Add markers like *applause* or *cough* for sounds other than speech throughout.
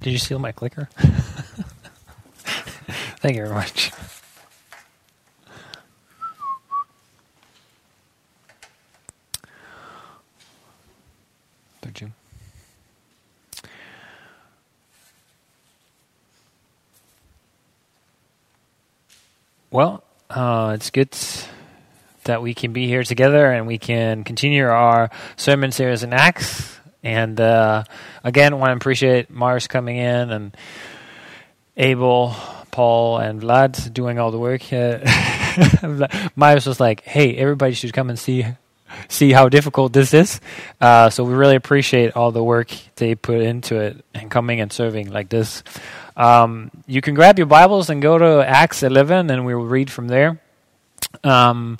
Did you steal my clicker? *laughs* Thank you very much. Did you? Well, uh, it's good that we can be here together and we can continue our sermon series in Acts. And uh, again, want to appreciate Mars coming in and Abel, Paul, and Vlad doing all the work. Mars *laughs* was like, "Hey, everybody should come and see see how difficult this is." Uh, so we really appreciate all the work they put into it and coming and serving like this. Um, you can grab your Bibles and go to Acts 11, and we will read from there. Um,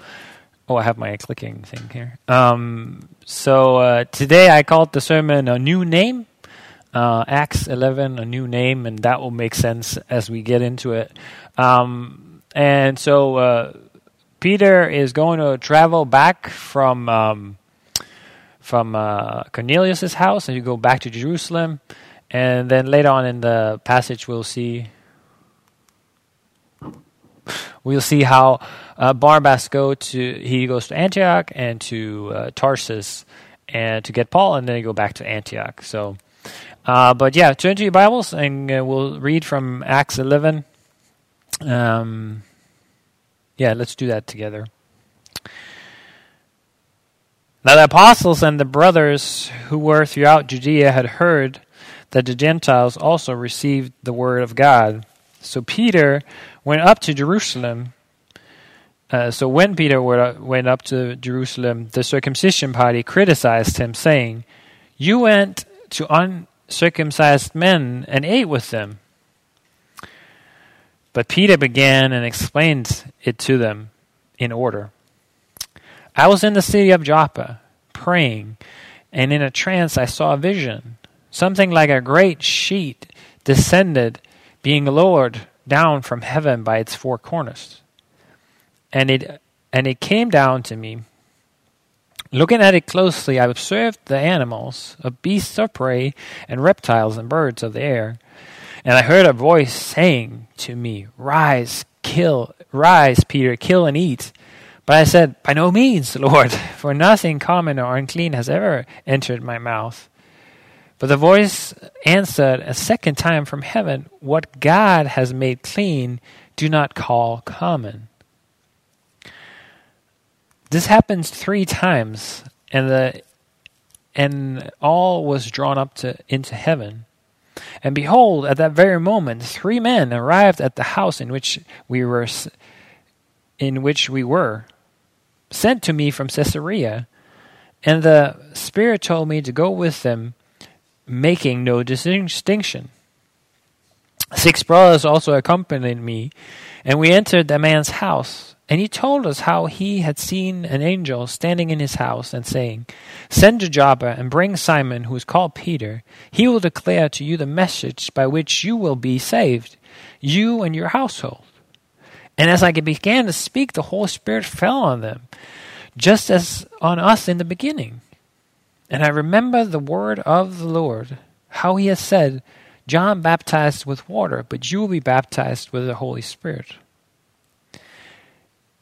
oh, I have my clicking thing here. Um, so uh, today I called the sermon a new name. Uh, Acts 11, a new name, and that will make sense as we get into it. Um, and so uh, Peter is going to travel back from um, from uh, Cornelius's house, and you go back to Jerusalem. And then later on in the passage, we'll see we'll see how uh, Barnabas go to he goes to Antioch and to uh, Tarsus and to get Paul, and then he go back to Antioch. So, uh, but yeah, turn to your Bibles and uh, we'll read from Acts 11. Um, yeah, let's do that together. Now the apostles and the brothers who were throughout Judea had heard that the Gentiles also received the word of God. So Peter went up to Jerusalem. Uh, so when Peter went up to Jerusalem, the circumcision party criticized him, saying, You went to uncircumcised men and ate with them. But Peter began and explained it to them in order. I was in the city of Joppa, praying, and in a trance I saw a vision Something like a great sheet descended, being lowered down from heaven by its four corners. And it and it came down to me. Looking at it closely, I observed the animals, of beasts of prey, and reptiles and birds of the air. And I heard a voice saying to me, Rise, kill, rise, Peter, kill and eat. But I said, By no means, *laughs* Lord, for nothing common or unclean has ever entered my mouth. But the voice answered a second time from heaven, What God has made clean, do not call common. This happens three times, and the and all was drawn up to into heaven. And behold, at that very moment, three men arrived at the house in which we were, in which we were, sent to me from Caesarea. And the Spirit told me to go with them making no distinction. Six brothers also accompanied me, and we entered the man's house. And he told us how he had seen an angel standing in his house and saying, Send to Joppa and bring Simon, who is called Peter. He will declare to you the message by which you will be saved, you and your household. And as I began to speak, the Holy Spirit fell on them, just as on us in the beginning. And I remember the word of the Lord, how he has said, John baptized with water, but you will be baptized with the Holy Spirit.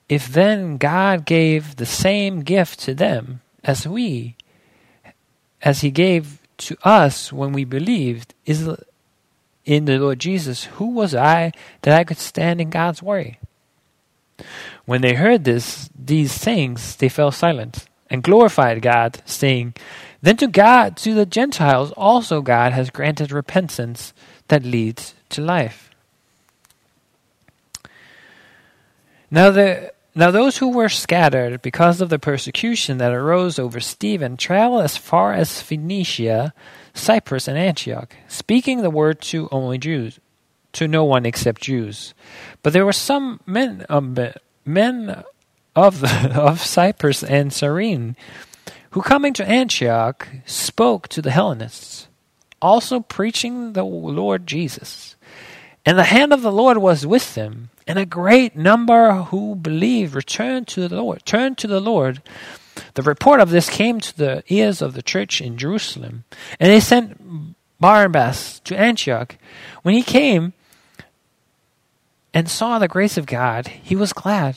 If then God gave the same gift to them as we, as he gave to us when we believed, is in the Lord Jesus, who was I that I could stand in God's way? When they heard this, these things, they fell silent and glorified God, saying, Then to God, to the Gentiles, also God has granted repentance that leads to life. Now, the, now those who were scattered because of the persecution that arose over Stephen traveled as far as Phoenicia, Cyprus, and Antioch, speaking the word to only Jews, to no one except Jews. But there were some men, um, men of, *laughs* of Cyprus and Cyrene, who coming to Antioch spoke to the Hellenists, also preaching the Lord Jesus. And the hand of the Lord was with them, and a great number who believed returned to the Lord, turned to the Lord. The report of this came to the ears of the church in Jerusalem, and they sent Barnabas to Antioch, when he came and saw the grace of God, he was glad,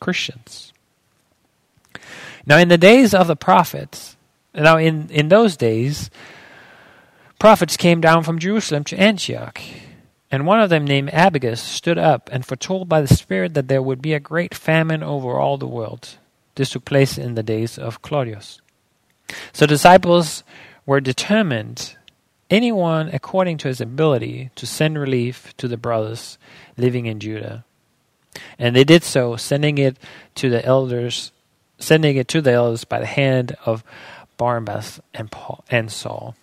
Christians. Now, in the days of the prophets, now in, in those days, prophets came down from Jerusalem to Antioch. And one of them, named Agabus, stood up and foretold by the Spirit that there would be a great famine over all the world. This took place in the days of Claudius. So disciples were determined, anyone according to his ability, to send relief to the brothers living in Judah. And they did so, sending it to the elders sending it to the elders by the hand of Barnabas and Paul and Saul.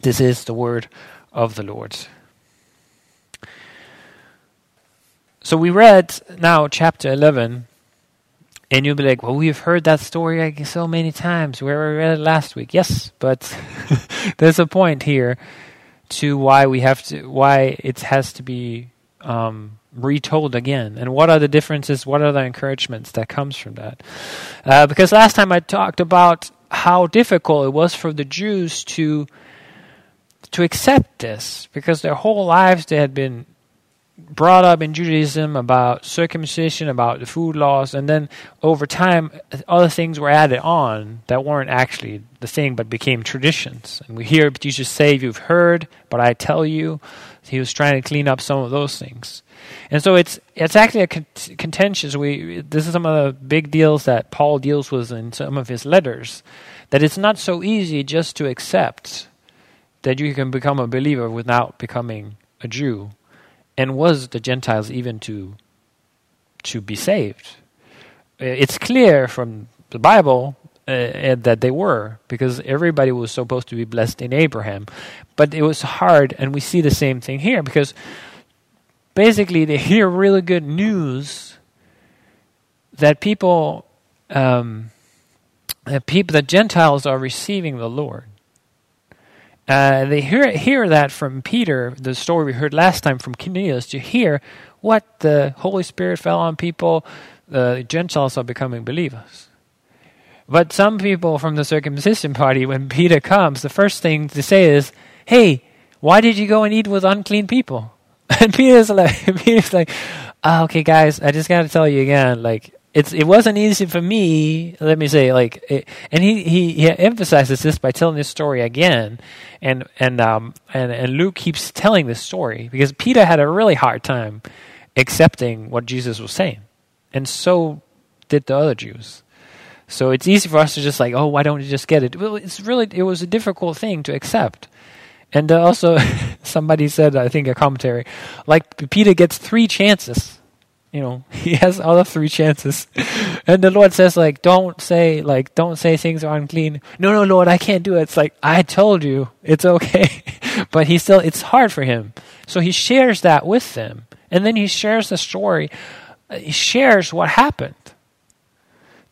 This is the word of the Lord. So we read now chapter 11, and you'll be like, well, we've heard that story so many times. We read it last week. Yes, but *laughs* there's a point here to why we have to, why it has to be um, retold again. And what are the differences? What are the encouragements that comes from that? Uh, because last time i talked about how difficult it was for the jews to to accept this because their whole lives they had been brought up in Judaism about circumcision, about the food laws, and then over time, other things were added on that weren't actually the thing but became traditions. And we hear Jesus say, You've heard, but I tell you. He was trying to clean up some of those things. And so it's it's actually a contentious. We this is some of the big deals that Paul deals with in some of his letters. That it's not so easy just to accept that you can become a believer without becoming a Jew and was the Gentiles even to to be saved? It's clear from the Bible uh, that they were because everybody was supposed to be blessed in Abraham, but it was hard, and we see the same thing here because basically they hear really good news that people. Um, that people, the Gentiles are receiving the Lord. Uh, they hear hear that from Peter, the story we heard last time from Cornelius, to hear what the Holy Spirit fell on people, the Gentiles are becoming believers. But some people from the circumcision party, when Peter comes, the first thing to say is, "Hey, why did you go and eat with unclean people?" *laughs* And Peter's like, *laughs* Peter's like, oh, "Okay, guys, I just got to tell you again, like." It's it wasn't easy for me. Let me say, like, it, and he, he, he emphasizes this by telling this story again, and and um and and Luke keeps telling this story because Peter had a really hard time accepting what Jesus was saying, and so did the other Jews. So it's easy for us to just like, oh, why don't you just get it? Well, it's really it was a difficult thing to accept. And uh, also, *laughs* somebody said, I think a commentary, like Peter gets three chances you know *laughs* he has other three chances. And the lord says like don't say like don't say things are unclean. No no lord i can't do it. It's like i told you it's okay. *laughs* But he still it's hard for him. So he shares that with them. And then he shares the story. Uh, he shares what happened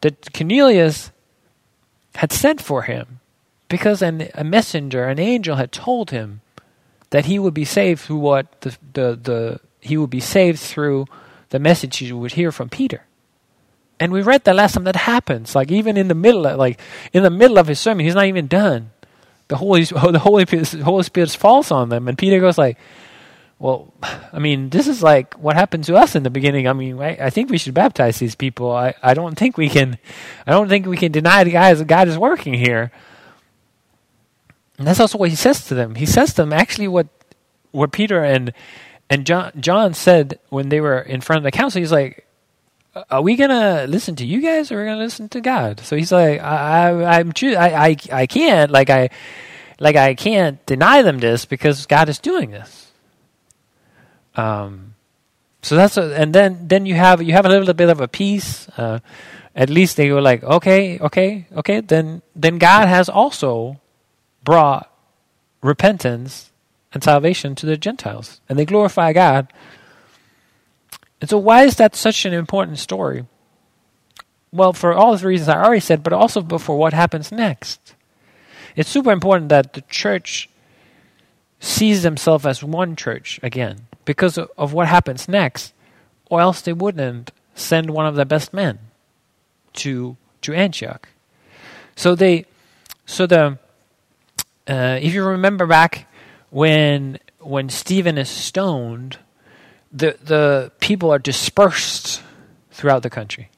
that cornelius had sent for him because an, a messenger an angel had told him that he would be saved through what the the, the he would be saved through the message you would hear from Peter. And we read the last time that happens. Like even in the middle, of, like in the middle of his sermon, he's not even done. The Holy, *laughs* the Holy, Holy Spirit falls on them, and Peter goes like, "Well, I mean, this is like what happened to us in the beginning. I mean, I, I think we should baptize these people. I, I don't think we can, I don't think we can deny the guys that God is working here." And that's also what he says to them. He says to them actually what what Peter and and John John said when they were in front of the council, he's like, "Are we gonna listen to you guys, or are we gonna listen to God?" So he's like, "I, I I'm I, I I can't like I like I can't deny them this because God is doing this." Um, so that's a, and then then you have you have a little bit of a peace. Uh, at least they were like, okay, okay, okay. Then then God has also brought repentance and salvation to the Gentiles, and they glorify God. And so, why is that such an important story? Well, for all the reasons I already said, but also for what happens next. It's super important that the church sees themselves as one church again because of what happens next, or else they wouldn't send one of their best men to to Antioch. So they, so the, uh, if you remember back when when Stephen is stoned, the the people are dispersed throughout the country.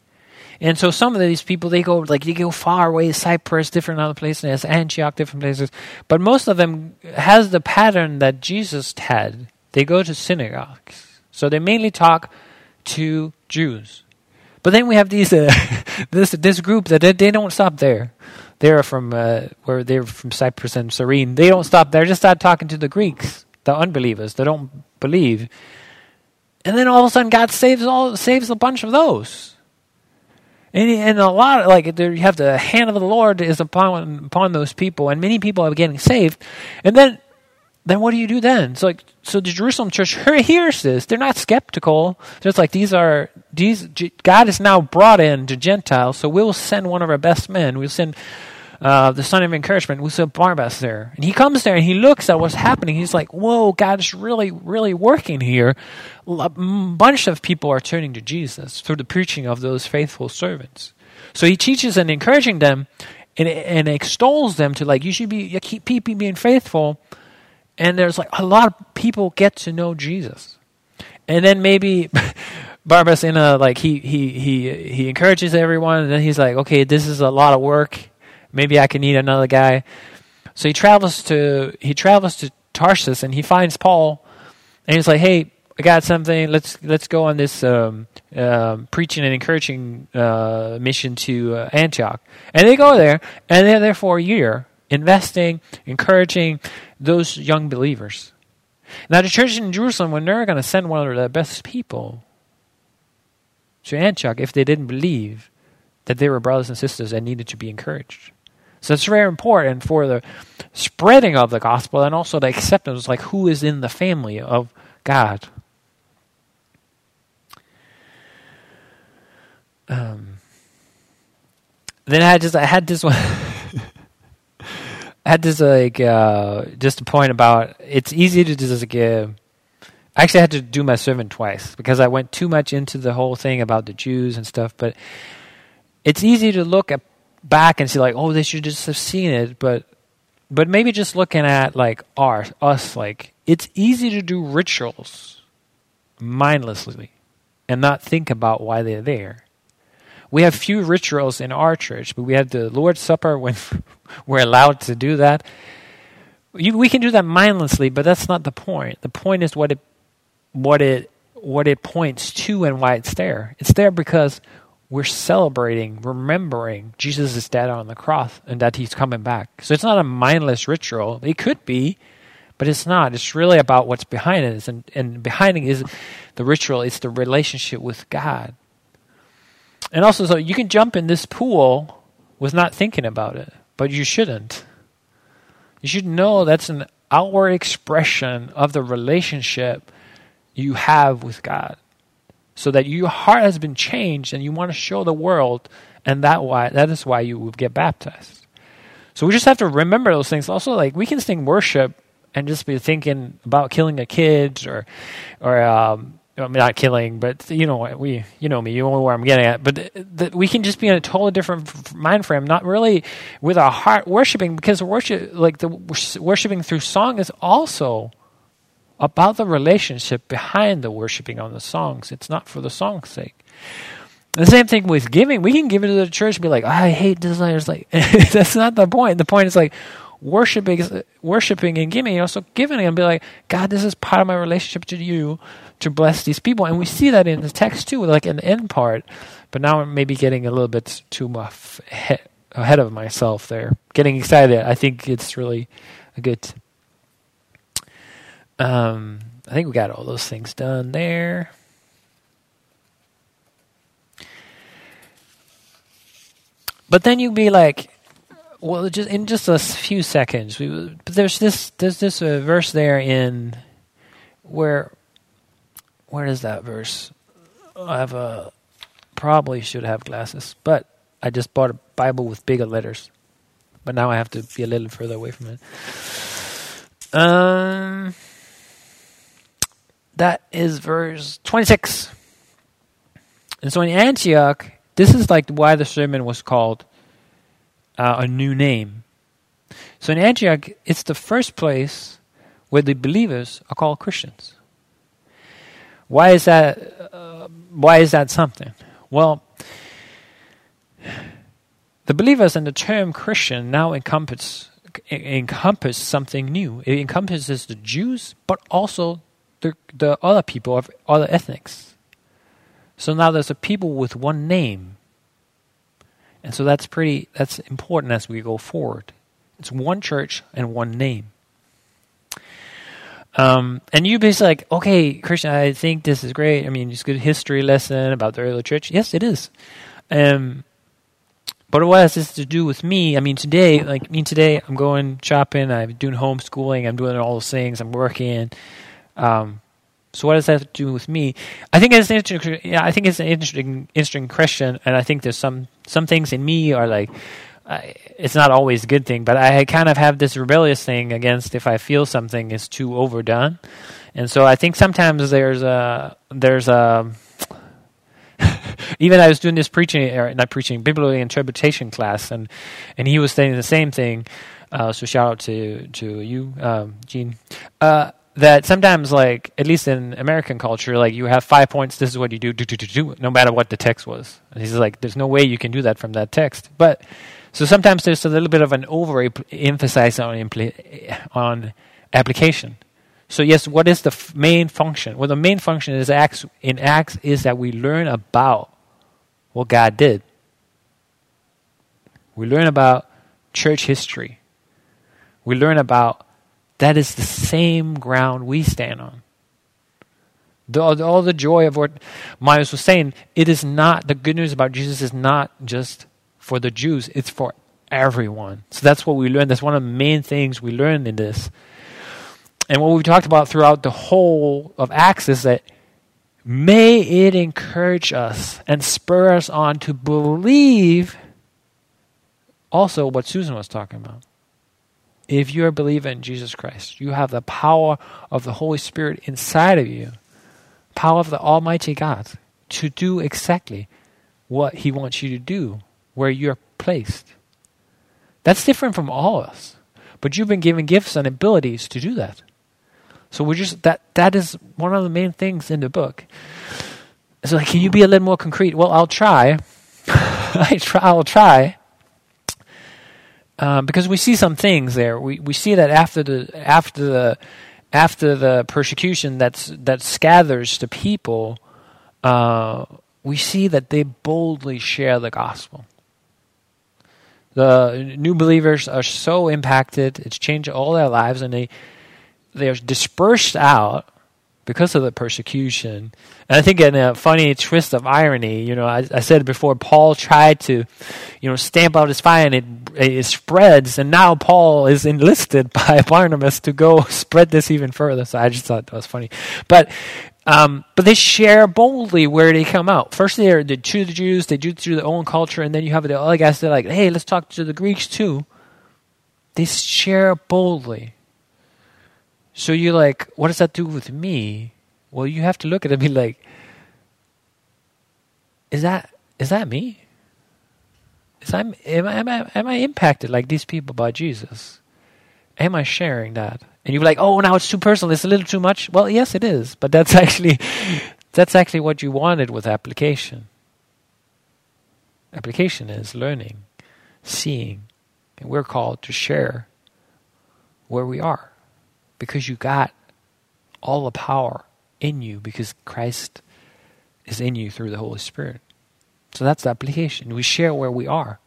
And so some of these people they go like they go far away, Cyprus, different other places, Antioch, different places. But most of them has the pattern that Jesus had. They go to synagogues. So they mainly talk to Jews. But then we have these uh, *laughs* this this group that they, they don't stop there. They're from uh, where they're from Cyprus and Cyrene. They don't stop there. Just start talking to the Greeks, the unbelievers. They don't believe. And then all of a sudden, God saves all saves a bunch of those. And, and a lot, of, like there, you have the hand of the Lord is upon upon those people, and many people are getting saved. And then, then what do you do then? So like, so the Jerusalem church *laughs* hears this. They're not skeptical. They're just like these are these. God is now brought in to Gentiles, so we'll send one of our best men. We'll send uh, the son of encouragement, saw Barnabas there. And he comes there and he looks at what's happening. He's like, whoa, God's really, really working here. A bunch of people are turning to Jesus through the preaching of those faithful servants. So he teaches and encouraging them and, and extols them to like, you should be, you keep, keep being faithful. And there's like a lot of people get to know Jesus. And then maybe *laughs* Barnabas in a like he he he he encourages everyone and then he's like, okay, this is a lot of work Maybe I can need another guy. So he travels to he travels to Tarsus and he finds Paul, and he's like, "Hey, I got something. Let's let's go on this um, uh, preaching and encouraging uh, mission to uh, Antioch." And they go there, and they're there for a year, investing, encouraging those young believers. Now, the church in Jerusalem, when they're going to send one of their best people to Antioch, if they didn't believe that they were brothers and sisters and needed to be encouraged. So it's very important for the spreading of the gospel and also the acceptance, like who is in the family of God. Um, then I just I had this one. *laughs* I had this like uh, just a point about it's easy to just like uh, I actually had to do my sermon twice because I went too much into the whole thing about the Jews and stuff. But it's easy to look at back and see like, oh, they should just have seen it, but but maybe just looking at like our us, like it's easy to do rituals mindlessly and not think about why they're there. We have few rituals in our church, but we have the Lord's Supper when *laughs* we're allowed to do that. You, we can do that mindlessly, but that's not the point. The point is what it what it what it points to and why it's there. It's there because we're celebrating, remembering Jesus' is dead on the cross and that he's coming back. So it's not a mindless ritual. It could be, but it's not. It's really about what's behind it. And, and behind it is the ritual, it's the relationship with God. And also, so you can jump in this pool with not thinking about it, but you shouldn't. You should know that's an outward expression of the relationship you have with God so that your heart has been changed and you want to show the world and that why that is why you would get baptized so we just have to remember those things also like we can sing worship and just be thinking about killing a kid or or um, I mean, not killing, but you know we, you know me, you know where I'm getting at. But th- th- we can just be in a totally different mind frame, not really with our heart worshiping, because worship, like the worshiping through song, is also about the relationship behind the worshiping on the songs. It's not for the song's sake. The same thing with giving. We can give it to the church and be like, I hate designers. Like *laughs* that's not the point. The point is like worshiping, worshiping and giving. You also giving and be like, God, this is part of my relationship to you to bless these people. And we see that in the text too, like in the end part. But now I'm maybe getting a little bit too much ahead of myself there. Getting excited. I think it's really a good um, I think we got all those things done there. But then you'd be like, Well, just in just a few seconds, we, but there's this there's this uh, verse there in where where is that verse? I have a probably should have glasses, but I just bought a Bible with bigger letters, but now I have to be a little further away from it. Um, that is verse twenty six. And so in Antioch, this is like why the sermon was called uh, a new name. So in Antioch, it's the first place where the believers are called Christians. Why is that? Uh, why is that something? Well, the believers and the term Christian now encompass encompass something new. It encompasses the Jews, but also the the other people of other ethnics. So now there's a people with one name and so that's pretty that's important as we go forward. It's one church and one name. Um, and you be like, okay, Christian, I think this is great. I mean, it's a good history lesson about the early church. Yes, it is. Um, but what has this to do with me? I mean, today, like, I mean, today I'm going shopping, I'm doing homeschooling, I'm doing all those things, I'm working. Um, so what does that have to do with me? I think it's an interesting. Yeah, I think it's an interesting, interesting question, and I think there's some some things in me are like. It's not always a good thing, but I kind of have this rebellious thing against if I feel something is too overdone, and so I think sometimes there's a there's a *laughs* even I was doing this preaching or not preaching biblical interpretation class, and and he was saying the same thing. Uh, so shout out to to you, um, Gene. Uh, that sometimes like at least in American culture, like you have five points, this is what you do, do, do, do, do no matter what the text was. And he's like, there's no way you can do that from that text. But so sometimes there's a little bit of an over emphasis on impl- on application. So yes, what is the f- main function? Well, the main function is acts in Acts is that we learn about what God did. We learn about church history. We learn about that is the same ground we stand on. The, all the joy of what Myers was saying, it is not, the good news about Jesus is not just for the Jews, it's for everyone. So that's what we learned. That's one of the main things we learned in this. And what we've talked about throughout the whole of Acts is that may it encourage us and spur us on to believe also what Susan was talking about if you're a believer in Jesus Christ, you have the power of the Holy Spirit inside of you, power of the Almighty God to do exactly what He wants you to do where you're placed. That's different from all of us. But you've been given gifts and abilities to do that. So we're just that that is one of the main things in the book. So like, can you be a little more concrete? Well, I'll try. *laughs* I try I'll try. Um, because we see some things there. We we see that after the after the after the persecution that's that scatters the people, uh, we see that they boldly share the gospel. The new believers are so impacted; it's changed all their lives, and they they're dispersed out because of the persecution. And I think in a funny twist of irony, you know, I, I said before, Paul tried to, you know, stamp out his fire and it, it spreads, and now Paul is enlisted *laughs* by Barnabas to go *laughs* spread this even further. So I just thought that was funny. But um, but they share boldly where they come out. First, they're they to the Jews, they do through their own culture, and then you have the other guys. They're like, "Hey, let's talk to the Greeks too." They share boldly. So you're like, what does that do with me? Well, you have to look at it and be like, is that is that me? Is I am I, am I am I impacted like these people by Jesus? Am I sharing that? And you're like, oh, now it's too personal. It's a little too much. Well, yes, it is, but that's *laughs* actually that's actually what you wanted with application. Application is learning, seeing, and we're called to share where we are because you got all the power in you because Christ is in you through the Holy Spirit. So that's the application. We share where we are.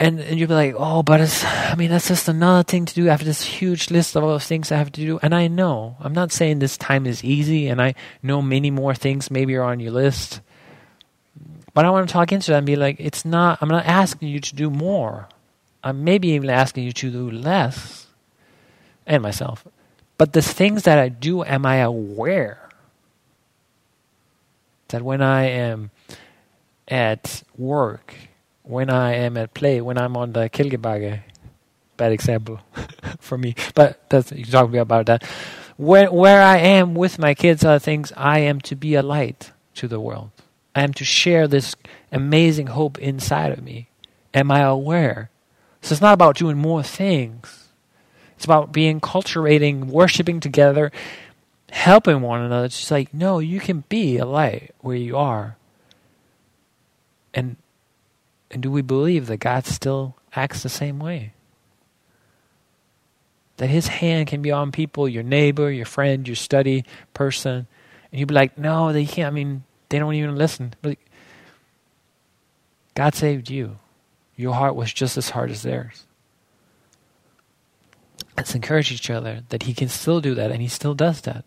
And, and you'll be like, oh, but it's, I mean, that's just another thing to do after this huge list of all those things I have to do. And I know, I'm not saying this time is easy, and I know many more things maybe are on your list. But I want to talk into that and be like, it's not, I'm not asking you to do more. I'm maybe even asking you to do less, and myself. But the things that I do, am I aware that when I am at work, when I am at play, when I'm on the Kälgebage, bad example *laughs* for me, but that's, me about that. Where, where I am with my kids are things I am to be a light to the world. I am to share this amazing hope inside of me. Am I aware? So it's not about doing more things. It's about being cultivating, worshiping together, helping one another. It's just like, no, you can be a light where you are. And and do we believe that God still acts the same way? That his hand can be on people, your neighbor, your friend, your study person, and you'd be like, no, they can't. I mean, they don't even listen. But God saved you. Your heart was just as hard as theirs. Let's encourage each other that He can still do that, and He still does that.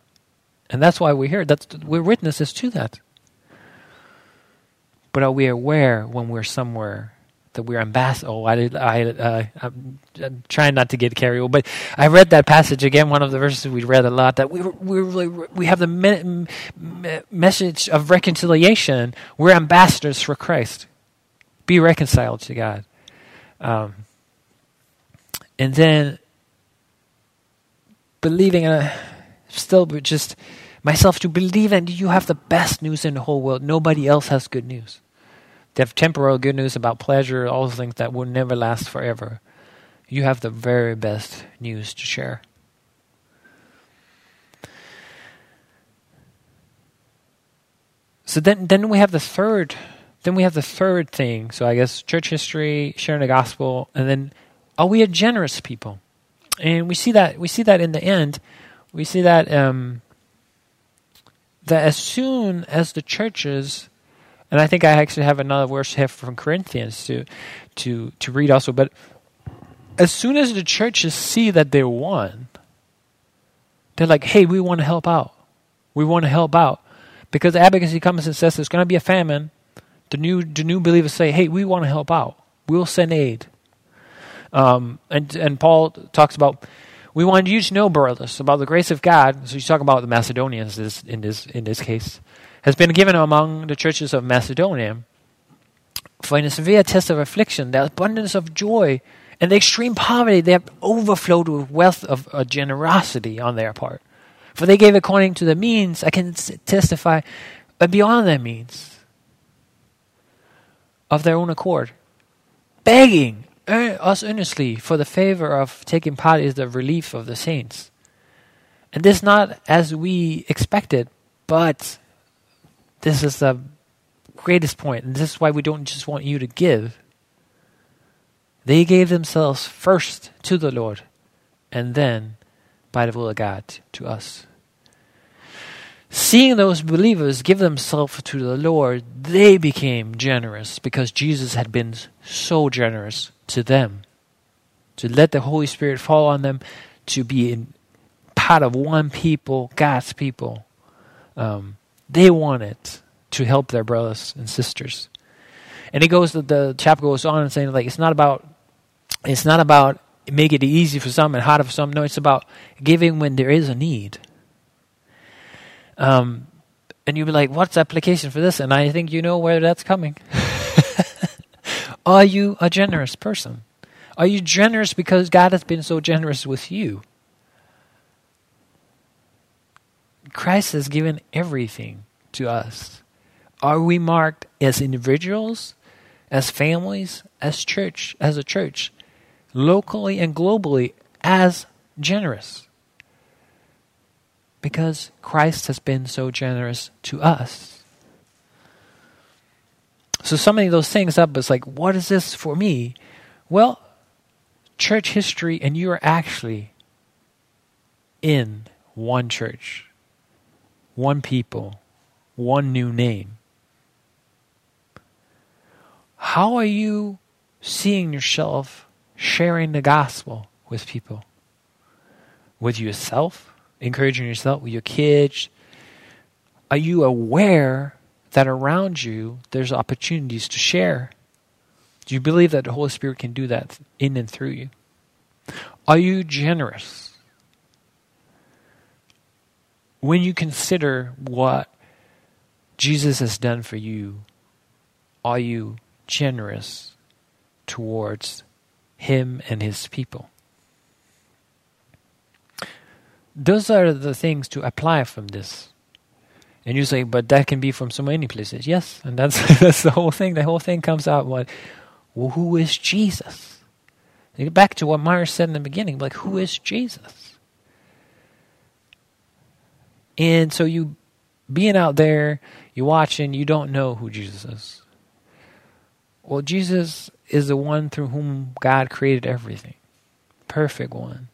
And that's why we're here. That's we're witnesses to that. But are we aware when we're somewhere that we're ambassadors? Oh, I, I, uh, I'm, I'm, trying not to get carried away, but I read that passage again. One of the verses we read a lot that we we really, we have the me- me- message of reconciliation. We're ambassadors for Christ. Be reconciled to God, um, and then believing. Uh, still, just myself to believe that you have the best news in the whole world. Nobody else has good news. They have temporal good news about pleasure, all those things that will never last forever. You have the very best news to share. So then, then we have the third. Then we have the third thing. So I guess church history, sharing the gospel, and then are we a generous people? And we see that we see that in the end. We see that um, that as soon as the churches, and I think I actually have another verse here from Corinthians to to to read also, but as soon as the churches see that they're one, they're like, "Hey, we want to help out. We want to help out," because Agabus comes and says there's going to be a famine. The new the new believers say, "Hey, we want to help out. We'll send aid." Um, and and Paul talks about we wanted you to know, brothers, about the grace of God. So he's talking about the Macedonians in this in this case, has been given among the churches of Macedonia. For in a severe test of affliction, the abundance of joy and the extreme poverty, they have overflowed with wealth of uh, generosity on their part. For they gave according to the means, I can testify, but beyond their means, of their own accord, begging us earnestly for the favor of taking part in the relief of the saints. And this not as we expected, but this is the greatest point, and this is why we don't just want you to give. They gave themselves first to the Lord, and then, by the will of God, to us. Seeing those believers give themselves to the Lord, they became generous because Jesus had been so generous to them, to let the Holy Spirit fall on them, to be in part of one people, God's people. Um, they wanted to help their brothers and sisters. And it goes the chapter goes on and saying like it's not about it's not about make it easy for some and harder for some. No, it's about giving when there is a need. Um, and you'll be like, what's the application for this? And I think you know where that's coming. *laughs* Are you a generous person? Are you generous because God has been so generous with you? Christ has given everything to us. Are we marked as individuals, as families, as church, as a church, locally and globally as generous? Because Christ has been so generous to us. So summing those things up is like, what is this for me? Well, church history, and you are actually in one church, one people, one new name. How are you seeing yourself sharing the gospel with people? With yourself, encouraging yourself, with your kids? Are you aware that around you there's opportunities to share? Do you believe that the Holy Spirit can do that in and through you? Are you generous? When you consider what Jesus has done for you, are you generous towards Him and His people? Those are the things to apply from this. And you say, but that can be from so many places. Yes, and that's *laughs* that's the whole thing. The whole thing comes out what well, who is Jesus? Get back to what Myers said in the beginning, like who is Jesus? And so you being out there, you watching, you don't know who Jesus is. Well, Jesus is the one through whom God created everything. Perfect one.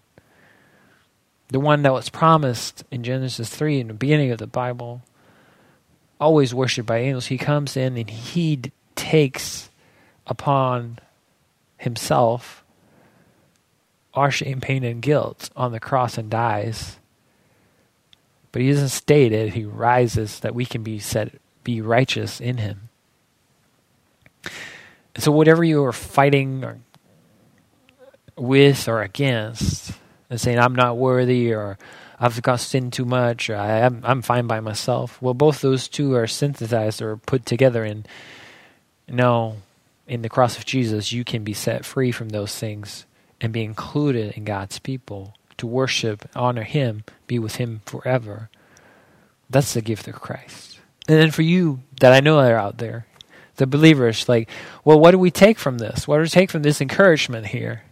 The one that was promised in Genesis 3 in the beginning of the Bible, always worshipped by angels. He comes in and he takes upon himself our shame, pain, and guilt on the cross and dies. But he doesn't stay dead. He rises that we can be set, be righteous in him. And so whatever you are fighting or with or against, and saying I'm not worthy or I've got sinned too much or I, am I'm fine by myself. Well, both those two are synthesized or put together in no, in the cross of Jesus, you can be set free from those things and be included in God's people to worship, honor Him, be with Him forever. That's the gift of Christ. And then for you that I know are out there, the believers, like, well, what do we take from this? What do we take from this encouragement here?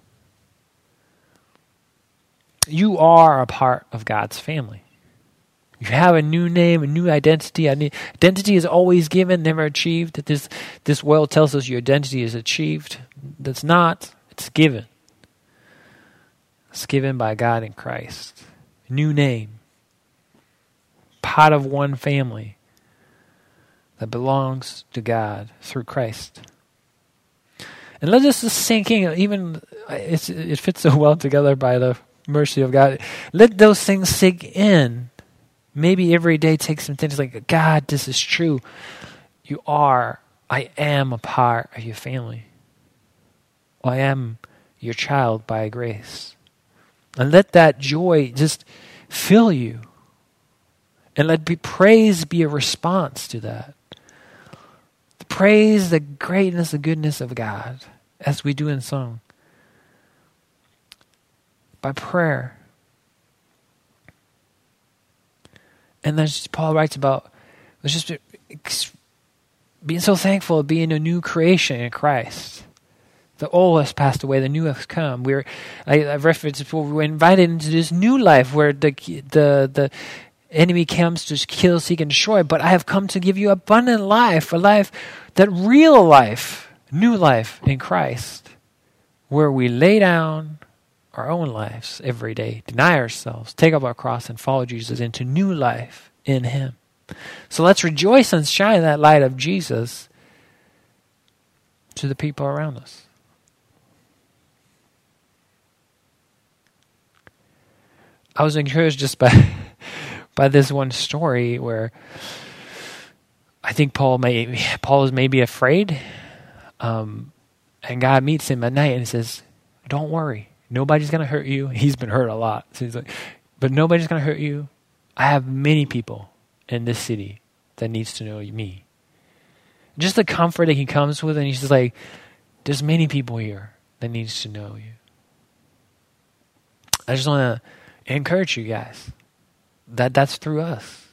You are a part of God's family. You have a new name, a new identity. Identity is always given, never achieved. This this world tells us your identity is achieved. That's not. It's given. It's given by God in Christ. New name. Part of one family that belongs to God through Christ. And let this just sink in. Even it fits so well together by the mercy of God. Let those things sink in Maybe every day take some things like, God, this is true. You are, I am a part of your family. I am your child by grace. And let that joy just fill you. And let be, praise be a response to that. Praise the greatness, the goodness of God, as we do in song. By prayer And then Paul writes about was just being so thankful of being a new creation in Christ. The old has passed away, the new has come. We're I, have referenced before. We were invited into this new life where the the the enemy comes to kill, seek, and destroy. But I have come to give you abundant life, a life that real life, new life in Christ, where we lay down our own lives every day, deny ourselves, take up our cross, and follow Jesus into new life in Him. So let's rejoice and shine that light of Jesus to the people around us. I was encouraged just by *laughs* by this one story where I think Paul may Paul is maybe afraid, um, and God meets him at night and says, "Don't worry, Nobody's going to hurt you. He's been hurt a lot. So he's like, but nobody's going to hurt you. I have many people in this city that needs to know me. Just the comfort that he comes with, and he's just like, there's many people here that needs to know you. I just want to encourage you guys that that's through us.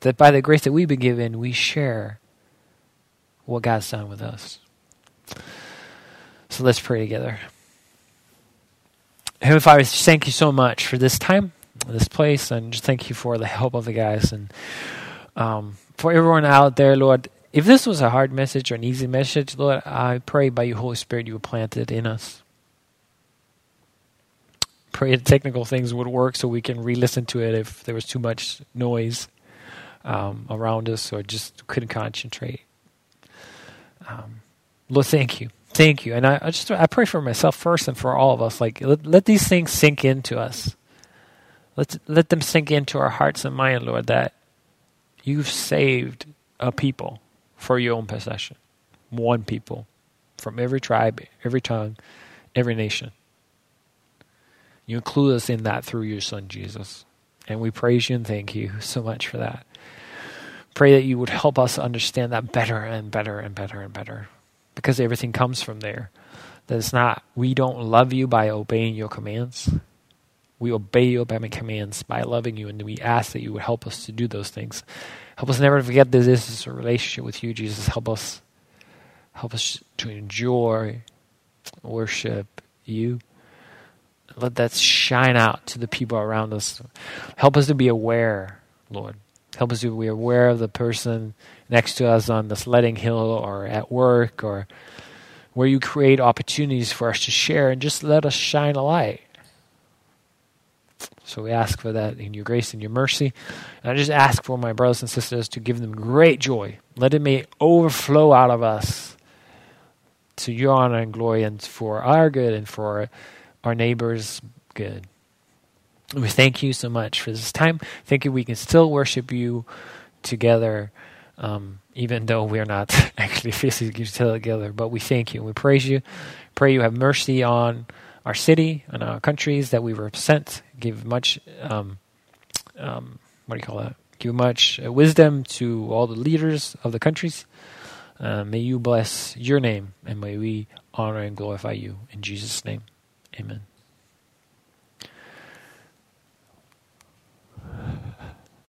That by the grace that we've been given, we share what God's done with us. So let's pray together. Heavenly Father, thank you so much for this time, this place, and just thank you for the help of the guys and um, for everyone out there, Lord. If this was a hard message or an easy message, Lord, I pray by your Holy Spirit you would plant it in us. Pray technical things would work so we can re-listen to it if there was too much noise um, around us or just couldn't concentrate. Um, Lord, thank you thank you. And I, I, just I pray for myself first and for all of us. Like let, let these things sink into us. Let let them sink into our hearts and mind, Lord. That you've saved a people for your own possession. One people from every tribe, every tongue, every nation. You include us in that through your Son, Jesus. And we praise you and thank you so much for that. Pray that you would help us understand that better and better and better and better. Because everything comes from there. That it's not, we don't love you by obeying your commands. We obey your commands by loving you, and we ask that you would help us to do those things. Help us never forget that this is a relationship with you, Jesus. Help us, help us to enjoy, worship you. Let that shine out to the people around us. Help us to be aware, Lord. Help us to be aware of the person next to us on the sledding hill or at work or where you create opportunities for us to share and just let us shine a light. So we ask for that in your grace and your mercy. And I just ask for my brothers and sisters to give them great joy. Let it may overflow out of us to your honor and glory and for our good and for our neighbors' good. We thank you so much for this time. Thank you we can still worship you together, um, even though we're not *laughs* actually physically together. But we thank you. We praise you. Pray you have mercy on our city and our countries that we represent. Give much, um, um, what do you call that? Give much uh, wisdom to all the leaders of the countries. Uh, may you bless your name and may we honor and glorify you. In Jesus' name, amen.